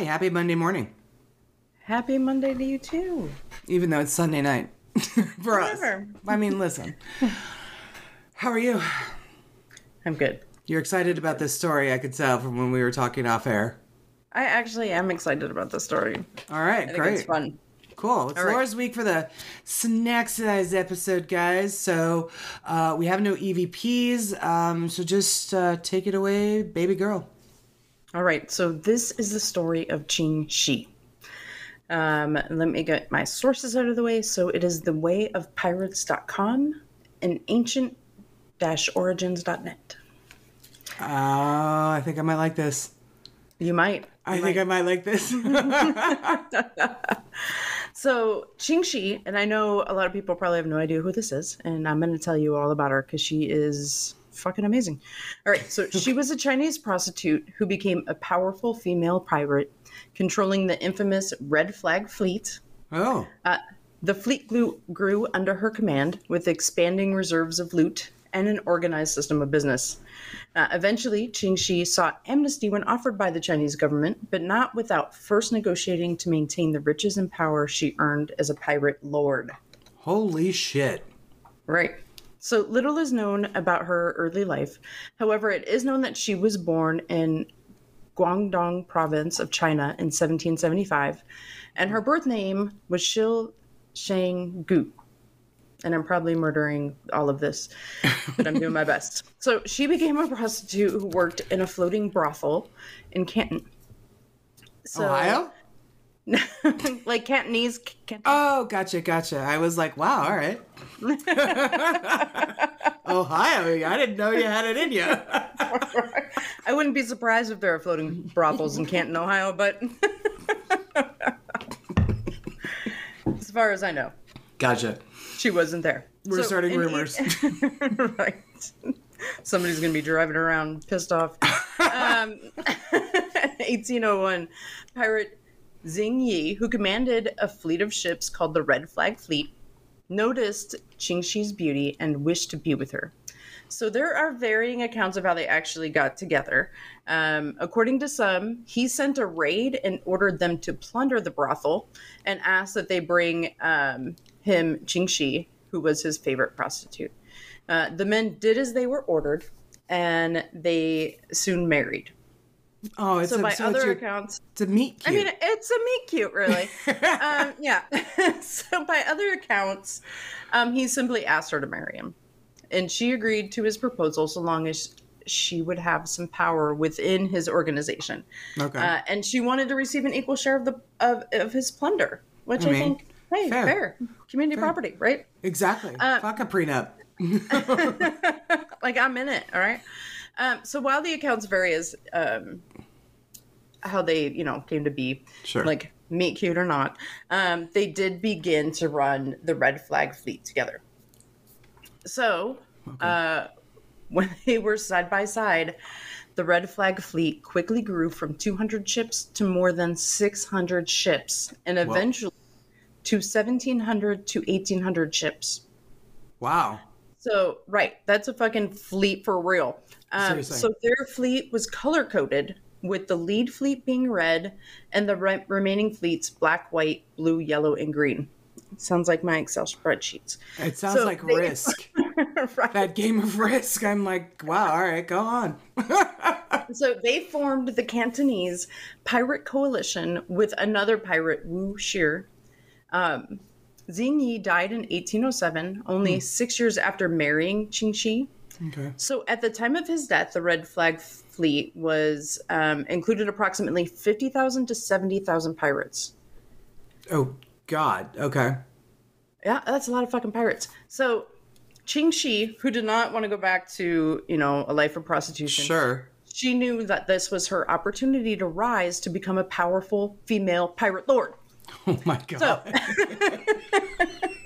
Hi, happy Monday morning. Happy Monday to you too. Even though it's Sunday night for us. Whatever. I mean, listen. How are you? I'm good. You're excited about this story, I could tell from when we were talking off air. I actually am excited about the story. All right, great. it's fun. Cool. It's All right. Laura's week for the snack size episode, guys. So uh, we have no EVPs. Um, so just uh, take it away, baby girl. All right, so this is the story of Ching Shih. Um, let me get my sources out of the way. So it is thewayofpirates.com and ancient-origins.net. Oh, I think I might like this. You might. I think I might like this. So Ching Shih, and I know a lot of people probably have no idea who this is, and I'm going to tell you all about her because she is fucking amazing. All right, so she was a Chinese prostitute who became a powerful female pirate, controlling the infamous Red Flag Fleet. oh, The fleet grew, grew under her command with expanding reserves of loot and an organized system of business. Uh, eventually, Ching Shih sought amnesty when offered by the Chinese government, but not without first negotiating to maintain the riches and power she earned as a pirate lord. holy shit. Right. So little is known about her early life. However, it is known that she was born in Guangdong province of China in 1775, and her birth name was Shil Shang Gu. And I'm probably murdering all of this, but I'm doing my best. So she became a prostitute who worked in a floating brothel in Canton. So, Ohio? like Cantonese. Canton- Oh, gotcha, gotcha. I was like, wow, all right. Ohio, I didn't know you had it in you. I wouldn't be surprised if there are floating brothels in Canton, Ohio, but as far as I know, gotcha. she wasn't there. We're So, starting rumors. right. Somebody's going to be driving around pissed off. Um, 1801, pirate Xing Yi, who commanded a fleet of ships called the Red Flag Fleet, noticed Ching Shih's beauty and wished to be with her. So there are varying accounts of how they actually got together. Um, according to some, he sent a raid and ordered them to plunder the brothel and asked that they bring um, him Shi, who was his favorite prostitute. Uh, the men did as they were ordered, and they soon married. Oh, it's So a, by so other your- accounts, it's a meat I mean, it's a meet cute, really. um, yeah. so, by other accounts, um, he simply asked her to marry him, and she agreed to his proposal so long as she would have some power within his organization. okay. Uh, and she wanted to receive an equal share of the of, of his plunder, which I, mean, think, hey, fair. fair, community property, right? exactly. uh, Fuck a prenup. like I'm in it. All right. Um, so while the accounts vary as um, how they, you know, came to be, Sure. like meet cute or not, um, they did begin to run the Red Flag Fleet together. So uh, when they were side by side, the Red Flag Fleet quickly grew from 200 ships to more than 600 ships, and eventually to 1,700 to 1,800 ships. Wow. So, right, that's a fucking fleet for real. Um, so their fleet was color coded, with the lead fleet being red and the re- remaining fleets black, white, blue, yellow, and green. Sounds like my Excel spreadsheets. It sounds So like they- risk. right. that game of risk. I'm like, wow, all right, go on. So they formed the Cantonese pirate coalition with another pirate, Wu Shir. Um, Xing Yi died in 1807, only six years after marrying Ching Shih. Okay. So at the time of his death, the Red Flag Fleet was um, included approximately 50,000 to 70,000 pirates. Oh, God. Okay. Yeah, that's a lot of fucking pirates. So Ching Shih, who did not want to go back to, you know, a life of prostitution, Sure. she knew that this was her opportunity to rise to become a powerful female pirate lord. Oh, my God. So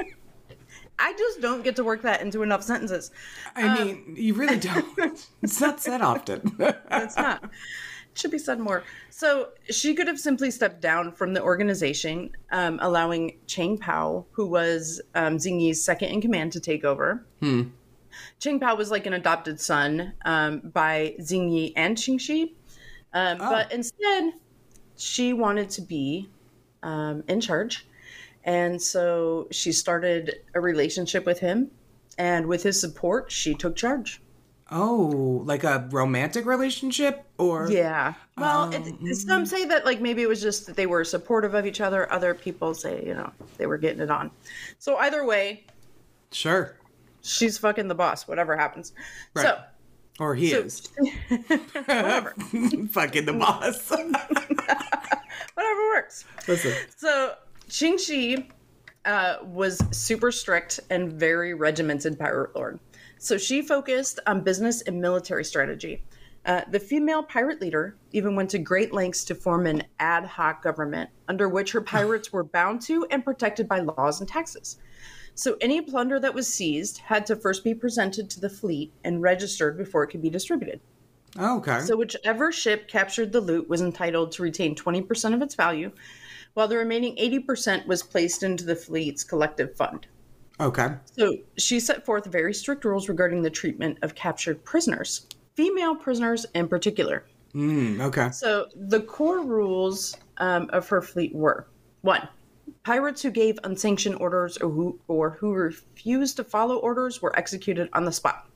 I just don't get to work that into enough sentences. I mean, you really don't. it's not said often. It's not. It should be said more. So she could have simply stepped down from the organization, um, allowing Chang Pao, who was um, Xing Yi's second in command, to take over. Chang Pao was like an adopted son um, by Xing Yi and Ching Shih. Um, But instead, she wanted to be um, in charge. And so she started a relationship with him. And with his support, she took charge. Oh, like a romantic relationship or Yeah. Well, Um, it- some say that like maybe it was just that they were supportive of each other. Other people say, you know, they were getting it on. So either way, Sure. she's fucking the boss, whatever happens. Right. So Or he So- is. whatever. Fucking the boss. whatever works. Listen. So Ching Shih uh, was super strict and very regimented pirate lord. So she focused on business and military strategy. Uh, the female pirate leader even went to great lengths to form an ad hoc government under which her pirates were bound to and protected by laws and taxes. So any plunder that was seized had to first be presented to the fleet and registered before it could be distributed. Okay. So whichever ship captured the loot was entitled to retain 20% of its value, while the remaining 80% was placed into the fleet's collective fund. okay. So she set forth very strict rules regarding the treatment of captured prisoners, female prisoners in particular. Mm, okay. So the core rules um, of her fleet were one, pirates who gave unsanctioned orders or who, or who refused to follow orders were executed on the spot.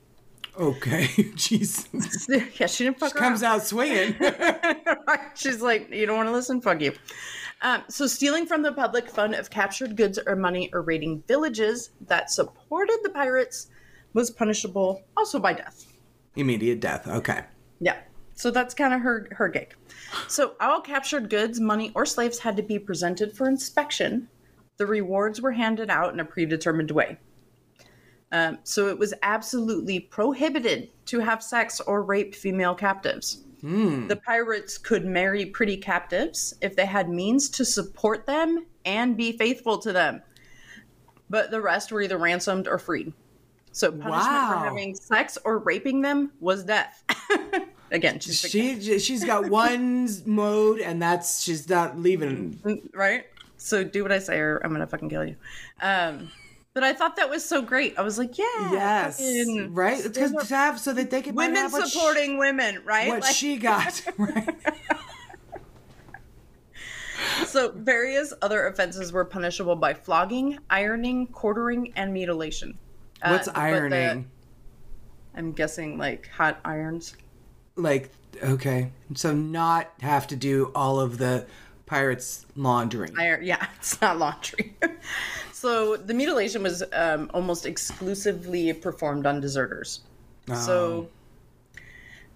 Okay. Jeez. yeah, she didn't fuck Comes around. out swinging. She's like, you don't want to listen? Fuck you. Um, so, stealing from the public fund of captured goods or money or raiding villages that supported the pirates was punishable also by death. Immediate death. Okay. Yeah. So that's kind of her her gig. So all captured goods, money, or slaves had to be presented for inspection. The rewards were handed out in a predetermined way. Um, so it was absolutely prohibited to have sex or rape female captives. The pirates could marry pretty captives if they had means to support them and be faithful to them. But the rest were either ransomed or freed. So punishment Wow. for having sex or raping them was death. Again, she's She she's got one mode and that's she's not leaving. right? So do what I say, or I'm gonna fucking kill you. Um, but I thought that was so great. I was like, yeah, Yes. Right? It's because to have so that they can women what she- supporting women, right? what Like- she got. Right. so various other offenses were punishable by flogging, ironing, quartering, and mutilation. Uh, What's the- ironing? I'm guessing like hot irons. like okay. So not have to do all of the pirates laundering. Iron, yeah, it's not laundry. So the mutilation was um, almost exclusively performed on deserters. So,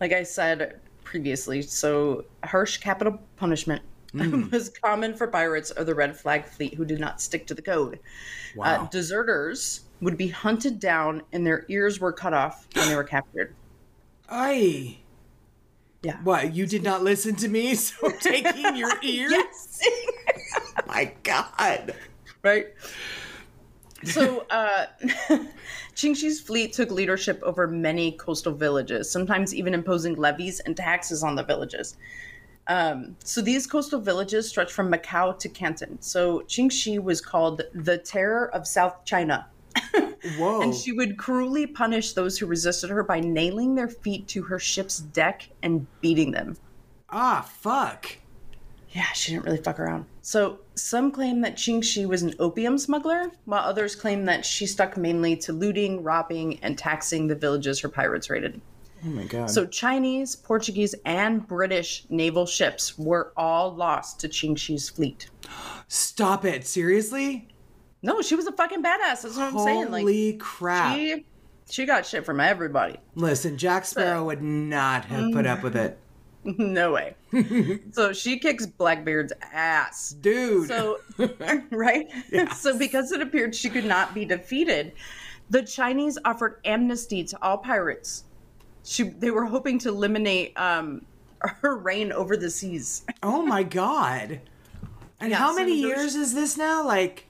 like I said previously, so harsh capital punishment was common for pirates or the Red Flag Fleet who did not stick to the code. Uh, Wow. deserters would be hunted down and their ears were cut off when they were captured. Aye. Yeah. What, you did not listen to me, so taking your ears? Yes. My God. Right? So, uh, Ching Shih's fleet took leadership over many coastal villages, sometimes even imposing levies and taxes on the villages. Um, so these coastal villages stretch from Macau to Canton. So Ching Shih was called the Terror of South China. Whoa. And she would cruelly punish those who resisted her by nailing their feet to her ship's deck and beating them. ah, fuck. Yeah, she didn't really fuck around. So some claim that Ching Shih was an opium smuggler, while others claim that she stuck mainly to looting, robbing, and taxing the villages her pirates raided. Oh my God. So Chinese, Portuguese, and British naval ships were all lost to Ching Shih's fleet. Stop it. Seriously? No, she was a fucking badass. That's what I'm saying. Like Holy crap. she she got shit from everybody. Listen, Jack Sparrow would not have put up with it. no way. so she kicks Blackbeard's ass. Dude. So, right? So, because it appeared she could not be defeated, the Chinese offered amnesty to all pirates. She, they were hoping to eliminate um, her reign over the seas. oh my God. And Yeah, how many years is this now? Like,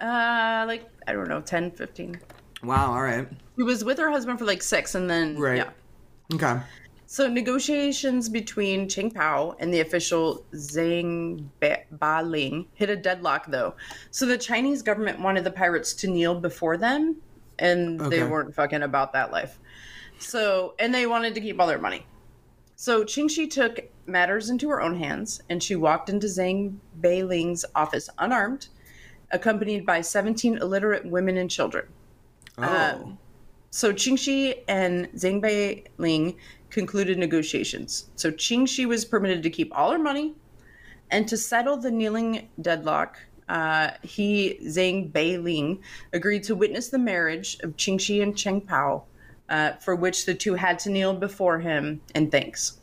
Uh, like, I don't know, 10, 15. wow, all right. She was with her husband for like six, and then, Right. yeah. Okay. So negotiations between Qing Pao and the official Zhang Ba- Baling hit a deadlock, though. So the Chinese government wanted the pirates to kneel before them, and they weren't fucking about that life. So, and they wanted to keep all their money. So Ching Shih took matters into her own hands and she walked into Zhang Beiling's office unarmed, accompanied by 17 illiterate women and children. Oh. Um, So Ching Shih and Zhang Beiling concluded negotiations. So Ching Shih was permitted to keep all her money, and to settle the kneeling deadlock, uh, he Zhang Beiling agreed to witness the marriage of Ching Shih and Cheng Pao, uh, for which the two had to kneel before him in thanks.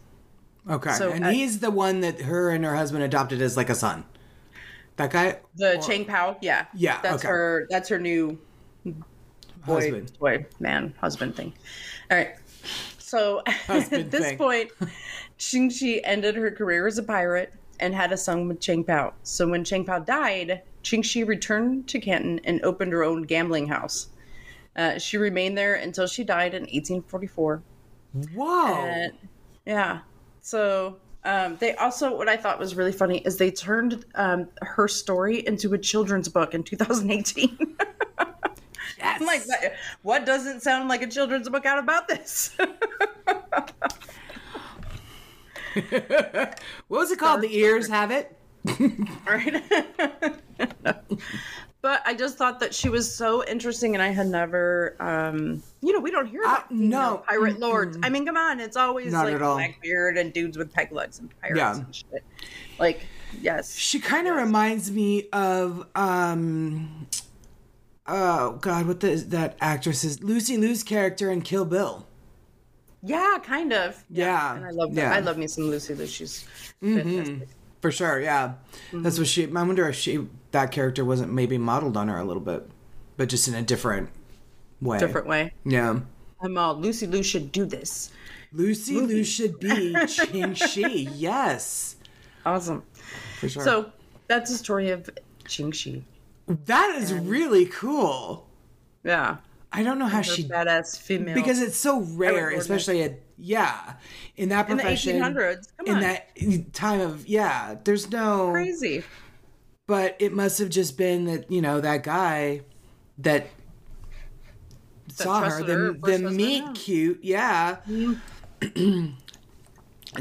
okay. so, and uh, he's the one that her and her husband adopted as like a son. That guy? The Cheng Pao, yeah, Yeah, that's okay. her. That's her new boy, Husband. boy, man, husband thing. All right. So at this thing. point, Ching Shih ended her career as a pirate and had a son with Cheng Pao. So when Cheng Pao died, Ching Shih returned to Canton and opened her own gambling house. Uh, she remained there until she died in 1844. Whoa. And, yeah. So um, they also, what I thought was really funny is they turned um, her story into a children's book in 2018. Yes. I'm like, what- what doesn't sound like a children's book out about this? what was it called? The ears have it? right? but I just thought that she was so interesting, and I had never, um, you know, we don't hear about Uh, no. pirate lords. I mean, come on, it's always Not like. Blackbeard and dudes with peg legs and pirates Yeah. and shit. Like, yes, She kind of reminds me of um oh god, what the, that actress is Lucy Liu's character in Kill Bill. yeah, kind of. Yeah. and I love, yeah. I love me some Lucy Liu. She's Mm-hmm. For sure, yeah. That's Mm-hmm. what she I wonder if she that character wasn't maybe modeled on her a little bit, but just in a different way. different way. Yeah. I'm all Lucy Liu should do this. Lucy Liu should be Ching Shih. Yes. Awesome. For sure. So that's the story of Ching Shih. That is really cool. Yeah, I don't know how she badass female. because it's so rare, especially at yeah, in that profession in the 1800s, come in that time of yeah. There's no, crazy. but it must have just been that you know that guy that saw her, the, her, the meet cute, yeah.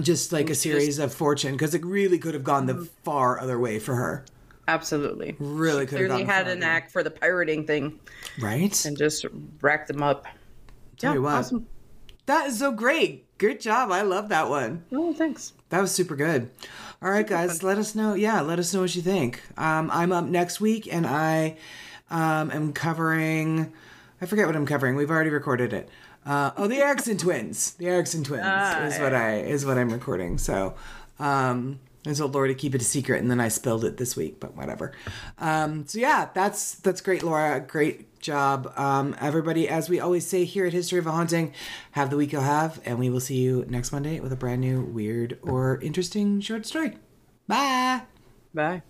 just like a series of fortune because it really could have gone the Mm-hmm. far other way for her. Absolutely. Really could Clearly had an knack for the pirating thing right? and just racked them up. Tell yeah, what. awesome. That is so great. Good job. I love that one. Oh, thanks. That was super good. All right, guys, let us know. Yeah, let us know what you think. Um, I'm up next week, and I um, am covering. I forget what I'm covering. We've already recorded it. Uh, oh, the Erickson twins. The Erickson twins Ah, is what I is what I'm recording. So, um, I told Laura to keep it a secret, and then I spilled it this week. But whatever. Um, so yeah, that's that's great, Laura. Great job, um, everybody. As we always say here at History of a Haunting, have the week you'll have, and we will see you next Monday with a brand new weird or interesting short story. Bye. Bye.